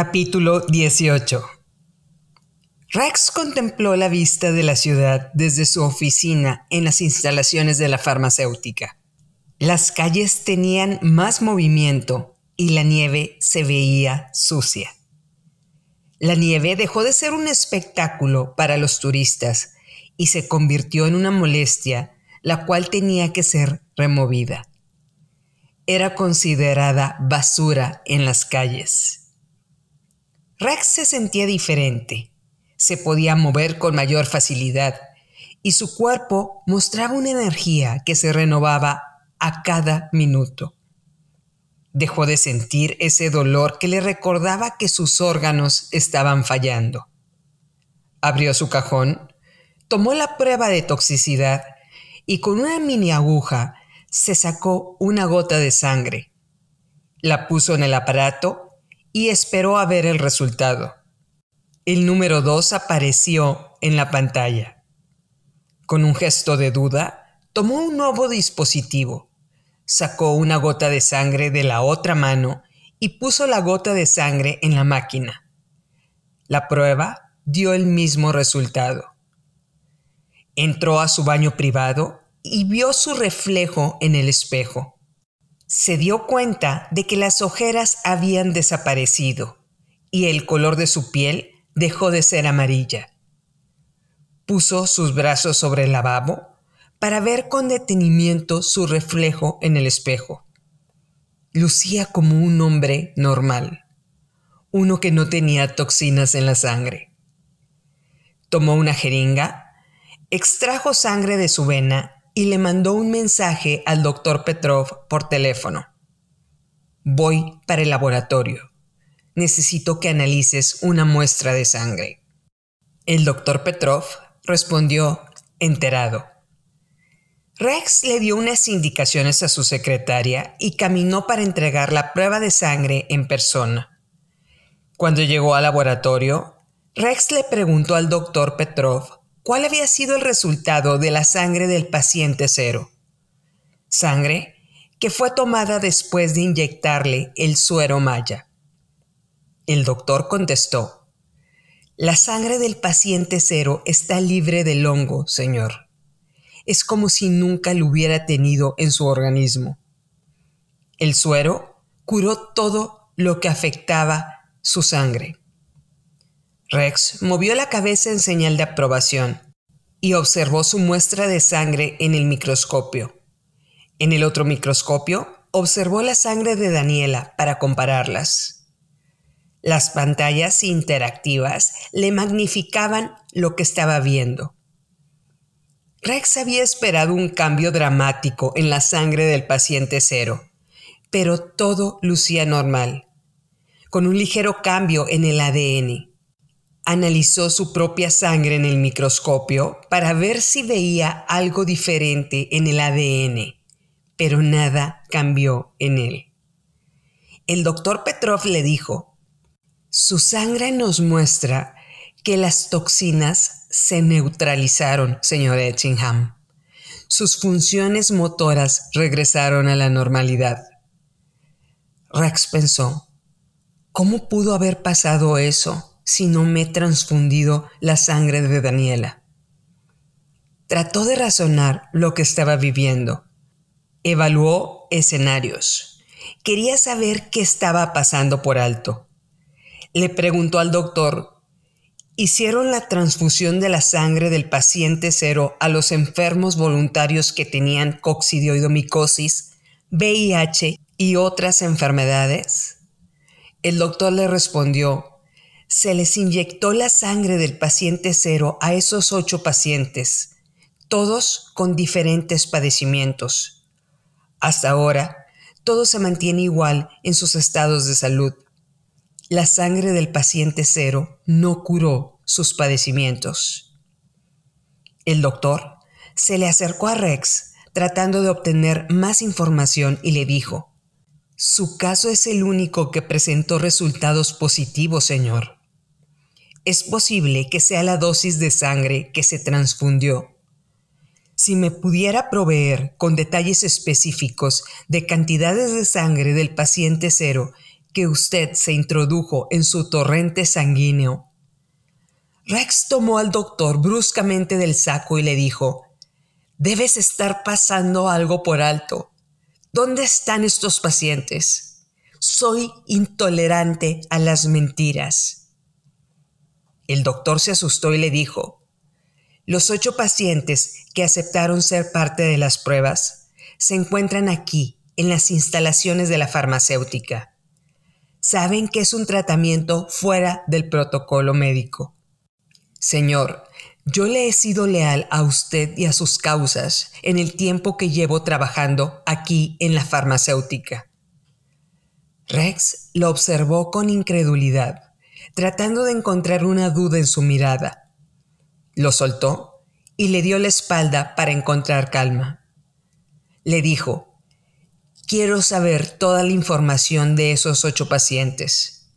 Capítulo 18 Rex contempló la vista de la ciudad desde su oficina en las instalaciones de la farmacéutica. Las calles tenían más movimiento y la nieve se veía sucia. La nieve dejó de ser un espectáculo para los turistas y se convirtió en una molestia la cual tenía que ser removida. Era considerada basura en las calles. Rex se sentía diferente, se podía mover con mayor facilidad y su cuerpo mostraba una energía que se renovaba a cada minuto. Dejó de sentir ese dolor que le recordaba que sus órganos estaban fallando. Abrió su cajón, tomó la prueba de toxicidad y con una mini aguja se sacó una gota de sangre. La puso en el aparato y esperó a ver el resultado. El número 2 apareció en la pantalla. Con un gesto de duda, tomó un nuevo dispositivo, sacó una gota de sangre de la otra mano y puso la gota de sangre en la máquina. La prueba dio el mismo resultado. Entró a su baño privado y vio su reflejo en el espejo se dio cuenta de que las ojeras habían desaparecido y el color de su piel dejó de ser amarilla. Puso sus brazos sobre el lavabo para ver con detenimiento su reflejo en el espejo. Lucía como un hombre normal, uno que no tenía toxinas en la sangre. Tomó una jeringa, extrajo sangre de su vena y le mandó un mensaje al doctor Petrov por teléfono. Voy para el laboratorio. Necesito que analices una muestra de sangre. El doctor Petrov respondió enterado. Rex le dio unas indicaciones a su secretaria y caminó para entregar la prueba de sangre en persona. Cuando llegó al laboratorio, Rex le preguntó al doctor Petrov ¿Cuál había sido el resultado de la sangre del paciente cero? Sangre que fue tomada después de inyectarle el suero maya. El doctor contestó, la sangre del paciente cero está libre del hongo, señor. Es como si nunca lo hubiera tenido en su organismo. El suero curó todo lo que afectaba su sangre. Rex movió la cabeza en señal de aprobación y observó su muestra de sangre en el microscopio. En el otro microscopio observó la sangre de Daniela para compararlas. Las pantallas interactivas le magnificaban lo que estaba viendo. Rex había esperado un cambio dramático en la sangre del paciente cero, pero todo lucía normal, con un ligero cambio en el ADN analizó su propia sangre en el microscopio para ver si veía algo diferente en el ADN, pero nada cambió en él. El doctor Petrov le dijo, su sangre nos muestra que las toxinas se neutralizaron, señor Etchingham. Sus funciones motoras regresaron a la normalidad. Rex pensó, ¿cómo pudo haber pasado eso? Si no me he transfundido la sangre de Daniela. Trató de razonar lo que estaba viviendo. Evaluó escenarios. Quería saber qué estaba pasando por alto. Le preguntó al doctor, ¿hicieron la transfusión de la sangre del paciente cero a los enfermos voluntarios que tenían coccidioidomicosis, VIH y otras enfermedades? El doctor le respondió, se les inyectó la sangre del paciente cero a esos ocho pacientes, todos con diferentes padecimientos. Hasta ahora, todo se mantiene igual en sus estados de salud. La sangre del paciente cero no curó sus padecimientos. El doctor se le acercó a Rex tratando de obtener más información y le dijo, Su caso es el único que presentó resultados positivos, señor es posible que sea la dosis de sangre que se transfundió. Si me pudiera proveer con detalles específicos de cantidades de sangre del paciente cero que usted se introdujo en su torrente sanguíneo. Rex tomó al doctor bruscamente del saco y le dijo, Debes estar pasando algo por alto. ¿Dónde están estos pacientes? Soy intolerante a las mentiras. El doctor se asustó y le dijo, los ocho pacientes que aceptaron ser parte de las pruebas se encuentran aquí, en las instalaciones de la farmacéutica. Saben que es un tratamiento fuera del protocolo médico. Señor, yo le he sido leal a usted y a sus causas en el tiempo que llevo trabajando aquí en la farmacéutica. Rex lo observó con incredulidad, tratando de encontrar una duda en su mirada. Lo soltó y le dio la espalda para encontrar calma. Le dijo, quiero saber toda la información de esos ocho pacientes.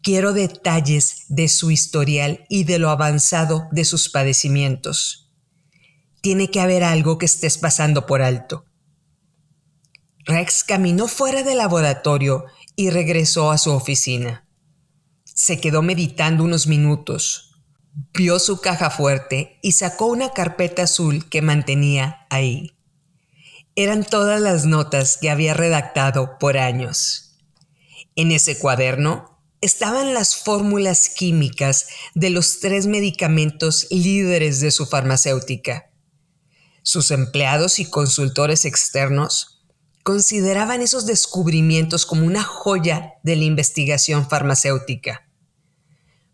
Quiero detalles de su historial y de lo avanzado de sus padecimientos. Tiene que haber algo que estés pasando por alto. Rex caminó fuera del laboratorio y regresó a su oficina. Se quedó meditando unos minutos. Vio su caja fuerte y sacó una carpeta azul que mantenía ahí. Eran todas las notas que había redactado por años. En ese cuaderno estaban las fórmulas químicas de los tres medicamentos líderes de su farmacéutica. Sus empleados y consultores externos consideraban esos descubrimientos como una joya de la investigación farmacéutica.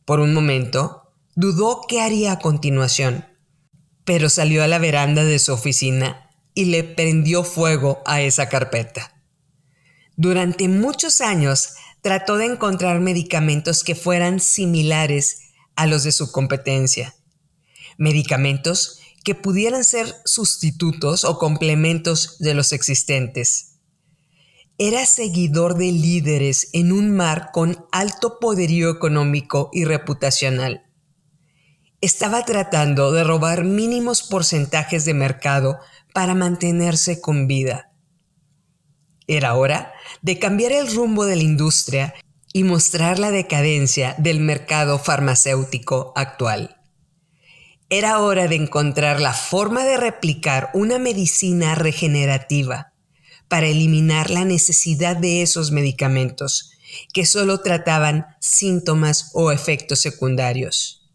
Por un momento, dudó qué haría a continuación, pero salió a la veranda de su oficina y le prendió fuego a esa carpeta. Durante muchos años trató de encontrar medicamentos que fueran similares a los de su competencia. Medicamentos que pudieran ser sustitutos o complementos de los existentes. Era seguidor de líderes en un mar con alto poderío económico y reputacional. Estaba tratando de robar mínimos porcentajes de mercado para mantenerse con vida. Era hora de cambiar el rumbo de la industria y mostrar la decadencia del mercado farmacéutico actual. Era hora de encontrar la forma de replicar una medicina regenerativa para eliminar la necesidad de esos medicamentos que solo trataban síntomas o efectos secundarios.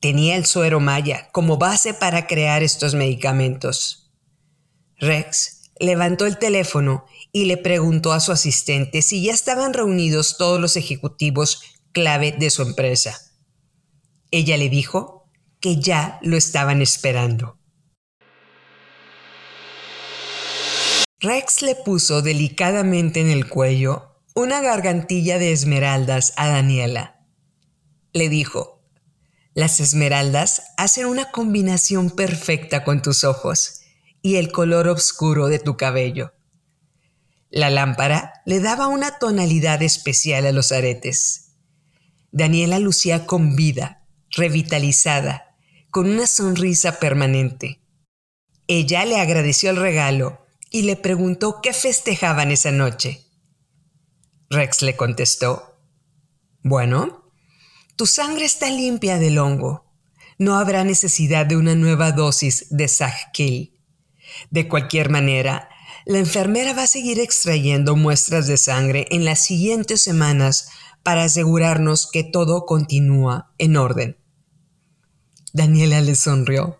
Tenía el suero maya como base para crear estos medicamentos. Rex levantó el teléfono y le preguntó a su asistente si ya estaban reunidos todos los ejecutivos clave de su empresa. Ella le dijo que ya lo estaban esperando. Rex le puso delicadamente en el cuello una gargantilla de esmeraldas a Daniela. Le dijo, las esmeraldas hacen una combinación perfecta con tus ojos y el color oscuro de tu cabello. La lámpara le daba una tonalidad especial a los aretes. Daniela lucía con vida, revitalizada, con una sonrisa permanente. Ella le agradeció el regalo y le preguntó qué festejaban esa noche. Rex le contestó, Bueno, tu sangre está limpia del hongo. No habrá necesidad de una nueva dosis de Sagkill. De cualquier manera, la enfermera va a seguir extrayendo muestras de sangre en las siguientes semanas para asegurarnos que todo continúa en orden. Daniela le sonrió.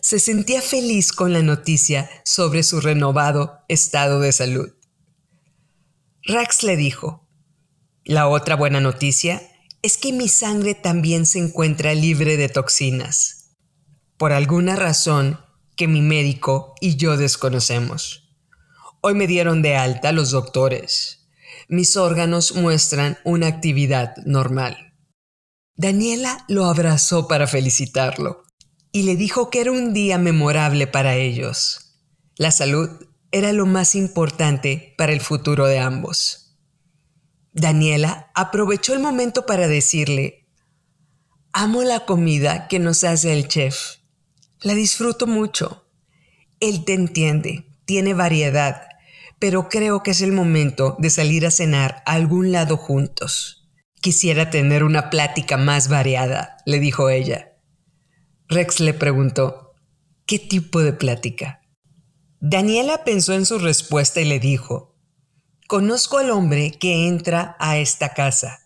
Se sentía feliz con la noticia sobre su renovado estado de salud. Rax le dijo, la otra buena noticia es que mi sangre también se encuentra libre de toxinas. Por alguna razón, que mi médico y yo desconocemos. Hoy me dieron de alta los doctores. Mis órganos muestran una actividad normal. Daniela lo abrazó para felicitarlo y le dijo que era un día memorable para ellos. La salud era lo más importante para el futuro de ambos. Daniela aprovechó el momento para decirle, amo la comida que nos hace el chef. La disfruto mucho. Él te entiende, tiene variedad, pero creo que es el momento de salir a cenar a algún lado juntos. Quisiera tener una plática más variada, le dijo ella. Rex le preguntó, ¿qué tipo de plática? Daniela pensó en su respuesta y le dijo, Conozco al hombre que entra a esta casa.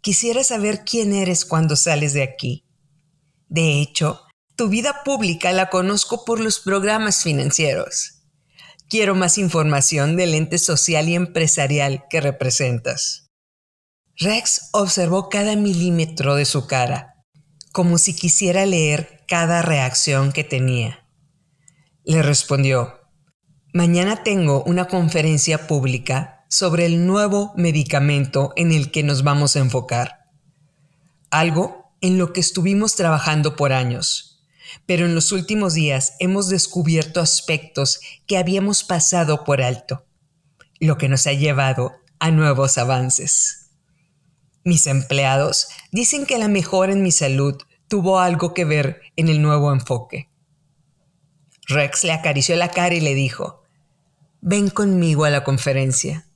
Quisiera saber quién eres cuando sales de aquí. De hecho, tu vida pública la conozco por los programas financieros. Quiero más información del ente social y empresarial que representas. Rex observó cada milímetro de su cara, como si quisiera leer cada reacción que tenía. Le respondió, Mañana tengo una conferencia pública sobre el nuevo medicamento en el que nos vamos a enfocar. Algo en lo que estuvimos trabajando por años pero en los últimos días hemos descubierto aspectos que habíamos pasado por alto, lo que nos ha llevado a nuevos avances. Mis empleados dicen que la mejora en mi salud tuvo algo que ver en el nuevo enfoque. Rex le acarició la cara y le dijo, ven conmigo a la conferencia.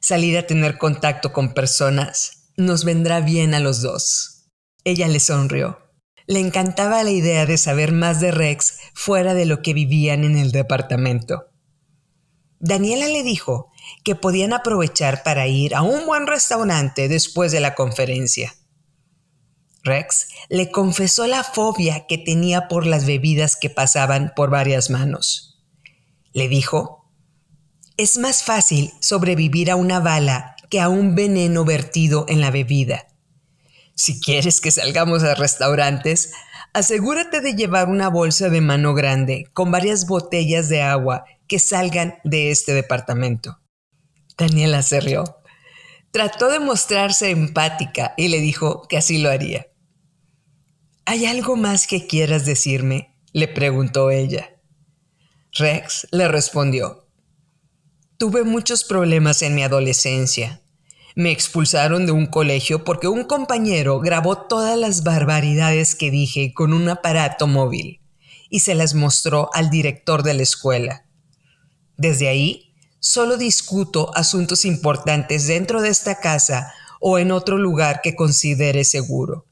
Salir a tener contacto con personas nos vendrá bien a los dos. Ella le sonrió. Le encantaba la idea de saber más de Rex fuera de lo que vivían en el departamento. Daniela le dijo que podían aprovechar para ir a un buen restaurante después de la conferencia. Rex le confesó la fobia que tenía por las bebidas que pasaban por varias manos. Le dijo, es más fácil sobrevivir a una bala que a un veneno vertido en la bebida. Si quieres que salgamos a restaurantes, asegúrate de llevar una bolsa de mano grande con varias botellas de agua que salgan de este departamento. Daniela se rió. Trató de mostrarse empática y le dijo que así lo haría. ¿Hay algo más que quieras decirme? le preguntó ella. Rex le respondió. Tuve muchos problemas en mi adolescencia me expulsaron de un colegio porque un compañero grabó todas las barbaridades que dije con un aparato móvil y se las mostró al director de la escuela. Desde ahí, solo discuto asuntos importantes dentro de esta casa o en otro lugar que considere seguro.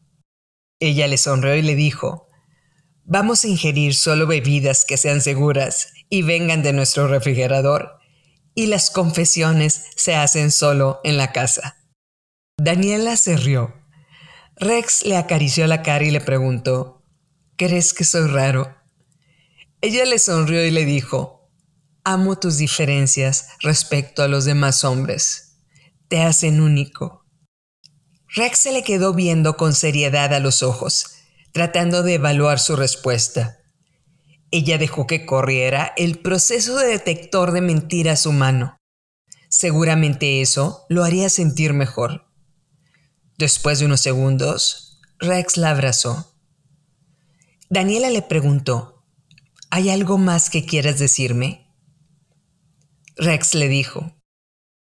Ella le sonrió y le dijo, Vamos a ingerir solo bebidas que sean seguras y vengan de nuestro refrigerador y las confesiones se hacen solo en la casa. Daniela se rió. Rex le acarició la cara y le preguntó, ¿crees que soy raro? Ella le sonrió y le dijo, amo tus diferencias respecto a los demás hombres. Te hacen único. Rex se le quedó viendo con seriedad a los ojos, tratando de evaluar su respuesta. Ella dejó que corriera el proceso de detector de mentiras humano. Seguramente eso lo haría sentir mejor. Después de unos segundos, Rex la abrazó. Daniela le preguntó, ¿hay algo más que quieras decirme? Rex le dijo,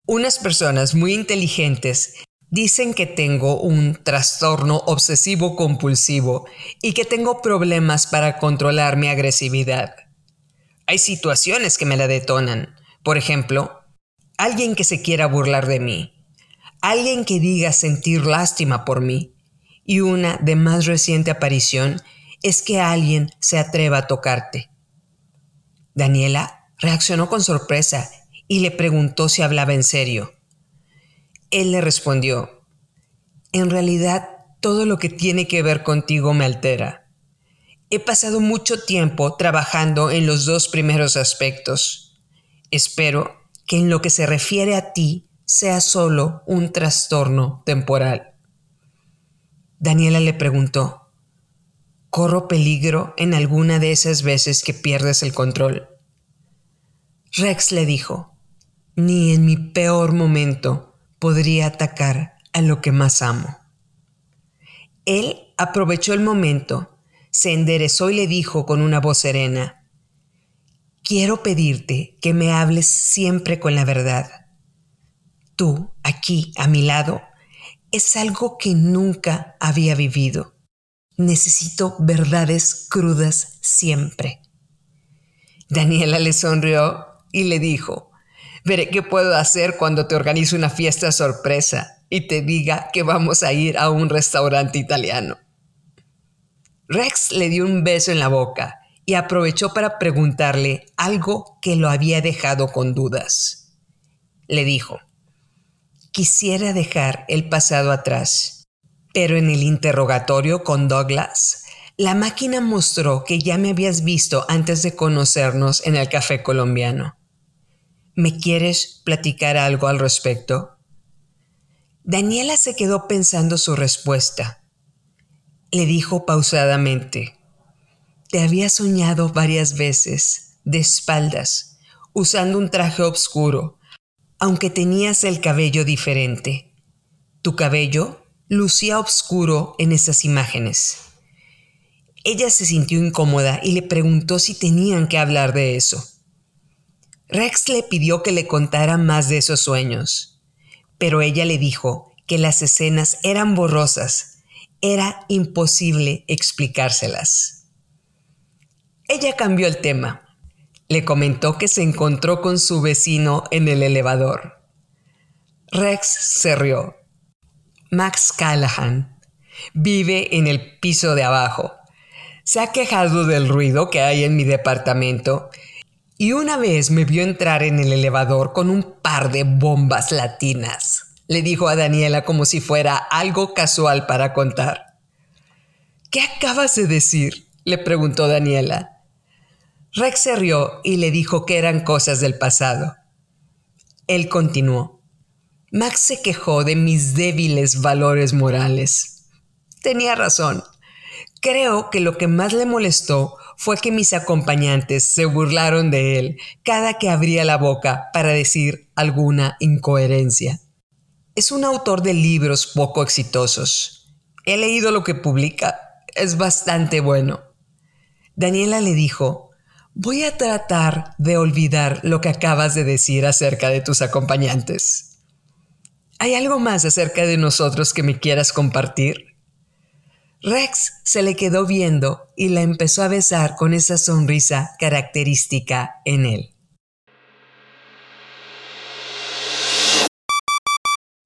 unas personas muy inteligentes Dicen que tengo un trastorno obsesivo compulsivo y que tengo problemas para controlar mi agresividad. Hay situaciones que me la detonan. Por ejemplo, alguien que se quiera burlar de mí, alguien que diga sentir lástima por mí. Y una de más reciente aparición es que alguien se atreva a tocarte. Daniela reaccionó con sorpresa y le preguntó si hablaba en serio. Él le respondió, en realidad todo lo que tiene que ver contigo me altera. He pasado mucho tiempo trabajando en los dos primeros aspectos. Espero que en lo que se refiere a ti sea solo un trastorno temporal. Daniela le preguntó, ¿corro peligro en alguna de esas veces que pierdes el control? Rex le dijo, ni en mi peor momento podría atacar a lo que más amo. Él aprovechó el momento, se enderezó y le dijo con una voz serena, Quiero pedirte que me hables siempre con la verdad. Tú, aquí, a mi lado, es algo que nunca había vivido. Necesito verdades crudas siempre. Daniela le sonrió y le dijo, Veré qué puedo hacer cuando te organice una fiesta sorpresa y te diga que vamos a ir a un restaurante italiano. Rex le dio un beso en la boca y aprovechó para preguntarle algo que lo había dejado con dudas. Le dijo, quisiera dejar el pasado atrás, pero en el interrogatorio con Douglas, la máquina mostró que ya me habías visto antes de conocernos en el café colombiano. ¿Me quieres platicar algo al respecto? Daniela se quedó pensando su respuesta. Le dijo pausadamente, Te había soñado varias veces, de espaldas, usando un traje oscuro, aunque tenías el cabello diferente. Tu cabello lucía oscuro en esas imágenes. Ella se sintió incómoda y le preguntó si tenían que hablar de eso. Rex le pidió que le contara más de esos sueños, pero ella le dijo que las escenas eran borrosas, era imposible explicárselas. Ella cambió el tema. Le comentó que se encontró con su vecino en el elevador. Rex se rió. Max Callahan vive en el piso de abajo se ha quejado del ruido que hay en mi departamento y una vez me vio entrar en el elevador con un par de bombas latinas. Le dijo a Daniela como si fuera algo casual para contar. ¿Qué acabas de decir? le preguntó Daniela. Rex se rió y le dijo que eran cosas del pasado. Él continuó. Max se quejó de mis débiles valores morales. Tenía razón. Creo que lo que más le molestó fue que mis acompañantes se burlaron de él cada que abría la boca para decir alguna incoherencia. Es un autor de libros poco exitosos. He leído lo que publica. Es bastante bueno. Daniela le dijo, voy a tratar de olvidar lo que acabas de decir acerca de tus acompañantes. ¿Hay algo más acerca de nosotros que me quieras compartir? Rex se le quedó viendo y la empezó a besar con esa sonrisa característica en él.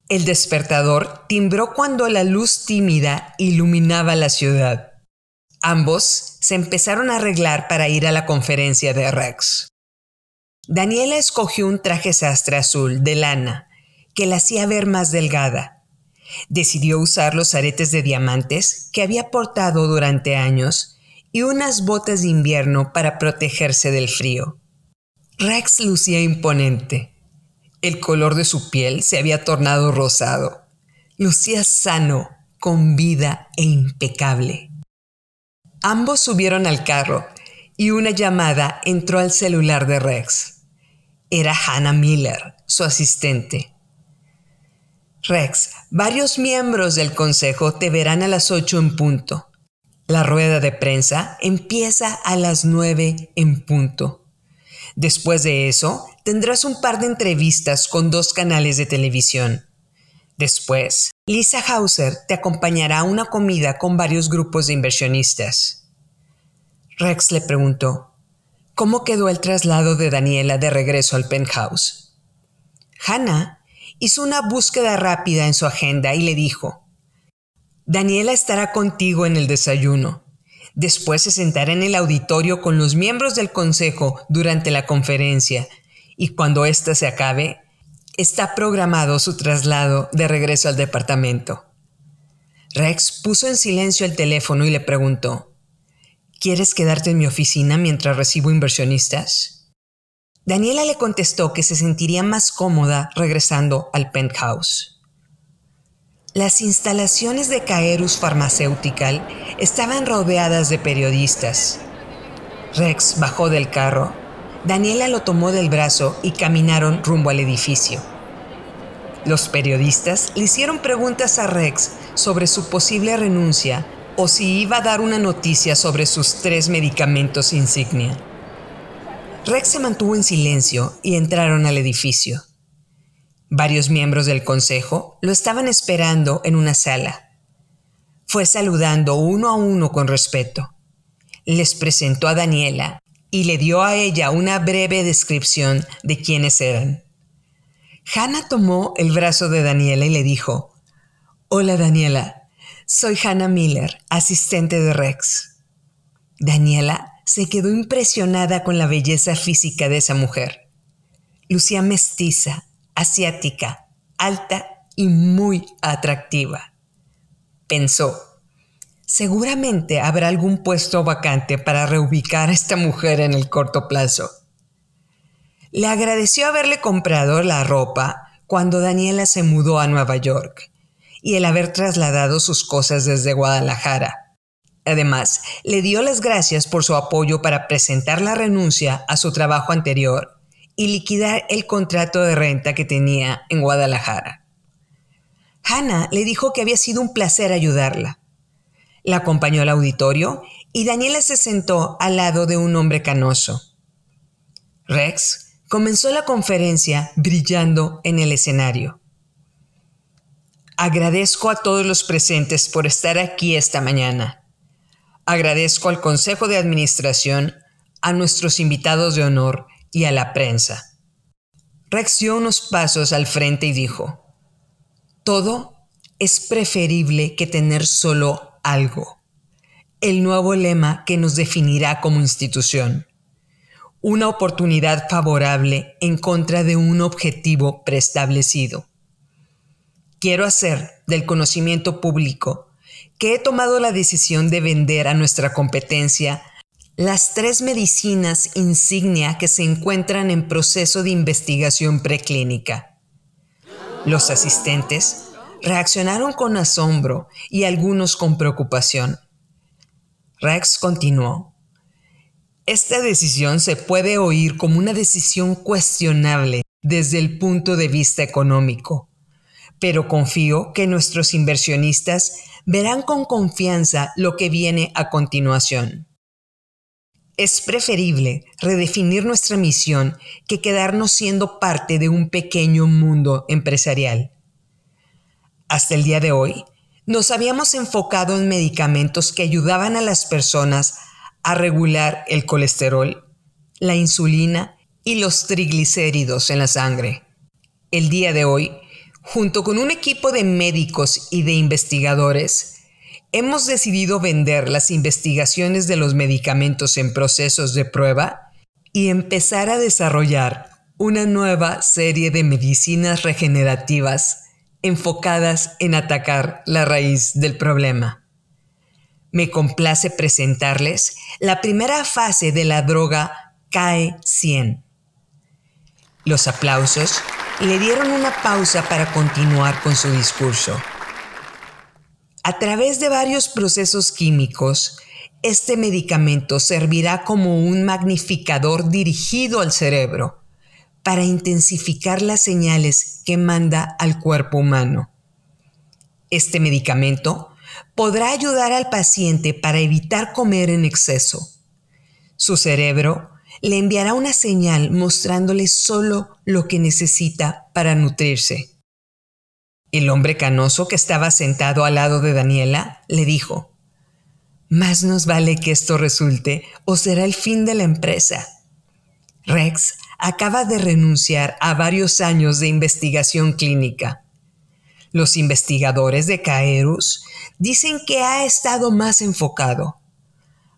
El despertador timbró cuando la luz tímida iluminaba la ciudad. Ambos se empezaron a arreglar para ir a la conferencia de Rex. Daniela escogió un traje sastre azul de lana que la hacía ver más delgada Decidió usar los aretes de diamantes que había portado durante años y unas botas de invierno para protegerse del frío. Rex lucía imponente. El color de su piel se había tornado rosado. Lucía sano, con vida e impecable. Ambos subieron al carro y una llamada entró al celular de Rex. Era Hannah Miller, su asistente. Rex, varios miembros del Consejo te verán a las 8 en punto. La rueda de prensa empieza a las 9 en punto. Después de eso, tendrás un par de entrevistas con dos canales de televisión. Después, Lisa Hauser te acompañará a una comida con varios grupos de inversionistas. Rex le preguntó, ¿cómo quedó el traslado de Daniela de regreso al penthouse? Hannah hizo una búsqueda rápida en su agenda y le dijo, Daniela estará contigo en el desayuno. Después se sentará en el auditorio con los miembros del consejo durante la conferencia y cuando ésta se acabe, está programado su traslado de regreso al departamento. Rex puso en silencio el teléfono y le preguntó, ¿Quieres quedarte en mi oficina mientras recibo inversionistas? Daniela le contestó que se sentiría más cómoda regresando al penthouse. Las instalaciones de Caerus Pharmaceutical estaban rodeadas de periodistas. Rex bajó del carro. Daniela lo tomó del brazo y caminaron rumbo al edificio. Los periodistas le hicieron preguntas a Rex sobre su posible renuncia o si iba a dar una noticia sobre sus tres medicamentos insignia. Rex se mantuvo en silencio y entraron al edificio. Varios miembros del consejo lo estaban esperando en una sala. Fue saludando uno a uno con respeto. Les presentó a Daniela y le dio a ella una breve descripción de quiénes eran. Hannah tomó el brazo de Daniela y le dijo, Hola Daniela, soy Hannah Miller, asistente de Rex. Daniela se quedó impresionada con la belleza física de esa mujer. Lucía mestiza, asiática, alta y muy atractiva. Pensó, seguramente habrá algún puesto vacante para reubicar a esta mujer en el corto plazo. Le agradeció haberle comprado la ropa cuando Daniela se mudó a Nueva York y el haber trasladado sus cosas desde Guadalajara. Además, le dio las gracias por su apoyo para presentar la renuncia a su trabajo anterior y liquidar el contrato de renta que tenía en Guadalajara. Hannah le dijo que había sido un placer ayudarla. La acompañó al auditorio y Daniela se sentó al lado de un hombre canoso. Rex comenzó la conferencia brillando en el escenario. Agradezco a todos los presentes por estar aquí esta mañana. Agradezco al Consejo de Administración, a nuestros invitados de honor y a la prensa. Dio unos pasos al frente y dijo, todo es preferible que tener solo algo. El nuevo lema que nos definirá como institución una oportunidad favorable en contra de un objetivo preestablecido. Quiero hacer del conocimiento público que he tomado la decisión de vender a nuestra competencia las tres medicinas insignia que se encuentran en proceso de investigación preclínica. Los asistentes reaccionaron con asombro y algunos con preocupación. Rex continuó. Esta decisión se puede oír como una decisión cuestionable desde el punto de vista económico, pero confío que nuestros inversionistas verán con confianza lo que viene a continuación. Es preferible redefinir nuestra misión que quedarnos siendo parte de un pequeño mundo empresarial. Hasta el día de hoy, nos habíamos enfocado en medicamentos que ayudaban a las personas a regular el colesterol, la insulina y los triglicéridos en la sangre. El día de hoy, junto con un equipo de médicos y de investigadores, hemos decidido vender las investigaciones de los medicamentos en procesos de prueba y empezar a desarrollar una nueva serie de medicinas regenerativas enfocadas en atacar la raíz del problema me complace presentarles la primera fase de la droga CAE 100. Los aplausos le dieron una pausa para continuar con su discurso. A través de varios procesos químicos, este medicamento servirá como un magnificador dirigido al cerebro para intensificar las señales que manda al cuerpo humano. Este medicamento podrá ayudar al paciente para evitar comer en exceso. Su cerebro le enviará una señal mostrándole solo lo que necesita para nutrirse. El hombre canoso que estaba sentado al lado de Daniela le dijo, Más nos vale que esto resulte o será el fin de la empresa. Rex acaba de renunciar a varios años de investigación clínica. Los investigadores de Caerus dicen que ha estado más enfocado.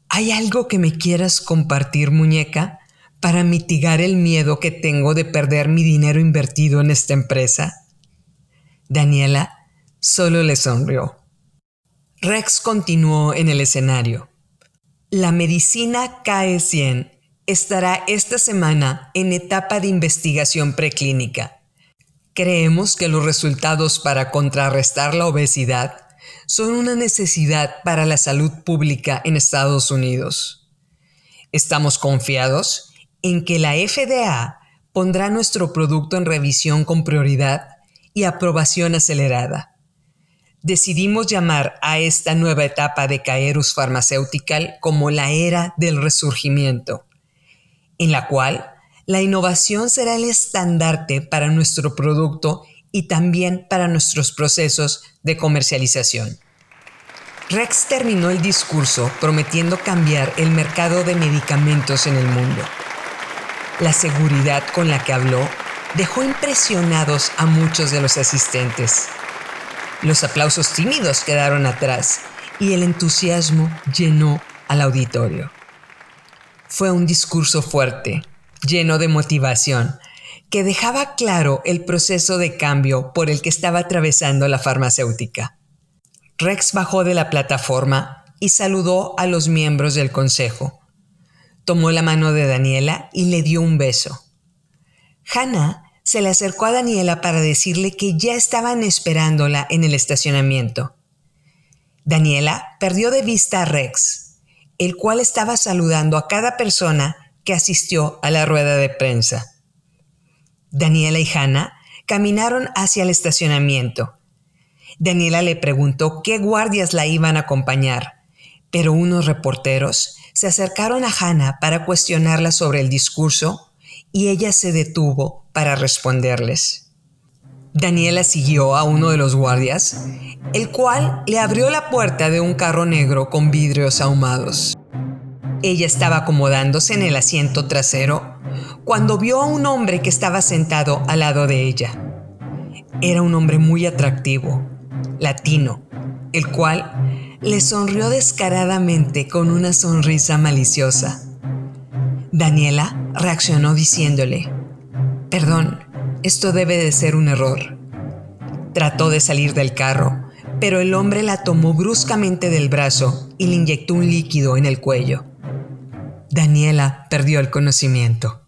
¿Hay algo que me quieras compartir, muñeca, para mitigar el miedo que tengo de perder mi dinero invertido en esta empresa? Daniela solo le sonrió. Rex continuó en el escenario. La medicina KE100 estará esta semana en etapa de investigación preclínica Creemos que los resultados para contrarrestar la obesidad son una necesidad para la salud pública en Estados Unidos. Estamos confiados en que la FDA pondrá nuestro producto en revisión con prioridad y aprobación acelerada. Decidimos llamar a esta nueva etapa de Caerus Pharmaceutical como la era del resurgimiento, en la cual la innovación será el estandarte para nuestro producto y también para nuestros procesos de comercialización. Rex terminó el discurso prometiendo cambiar el mercado de medicamentos en el mundo. La seguridad con la que habló dejó impresionados a muchos de los asistentes. Los aplausos tímidos quedaron atrás y el entusiasmo llenó al auditorio. Fue un discurso fuerte, lleno de motivación, que dejaba claro el proceso de cambio por el que estaba atravesando la farmacéutica. Rex bajó de la plataforma y saludó a los miembros del consejo. Tomó la mano de Daniela y le dio un beso. Hannah se le acercó a Daniela para decirle que ya estaban esperándola en el estacionamiento. Daniela perdió de vista a Rex, el cual estaba saludando a cada persona que asistió a la rueda de prensa. Daniela y Hannah caminaron hacia el estacionamiento. Daniela le preguntó qué guardias la iban a acompañar, pero unos reporteros se acercaron a Hannah para cuestionarla sobre el discurso y ella se detuvo para responderles. Daniela siguió a uno de los guardias, el cual le abrió la puerta de un carro negro con vidrios ahumados. Ella estaba acomodándose en el asiento trasero cuando vio a un hombre que estaba sentado al lado de ella. Era un hombre muy atractivo, latino, el cual le sonrió descaradamente con una sonrisa maliciosa. Daniela reaccionó diciéndole, Perdón, esto debe de ser un error. Trató de salir del carro, pero el hombre la tomó bruscamente del brazo y le inyectó un líquido en el cuello. Daniela perdió el conocimiento.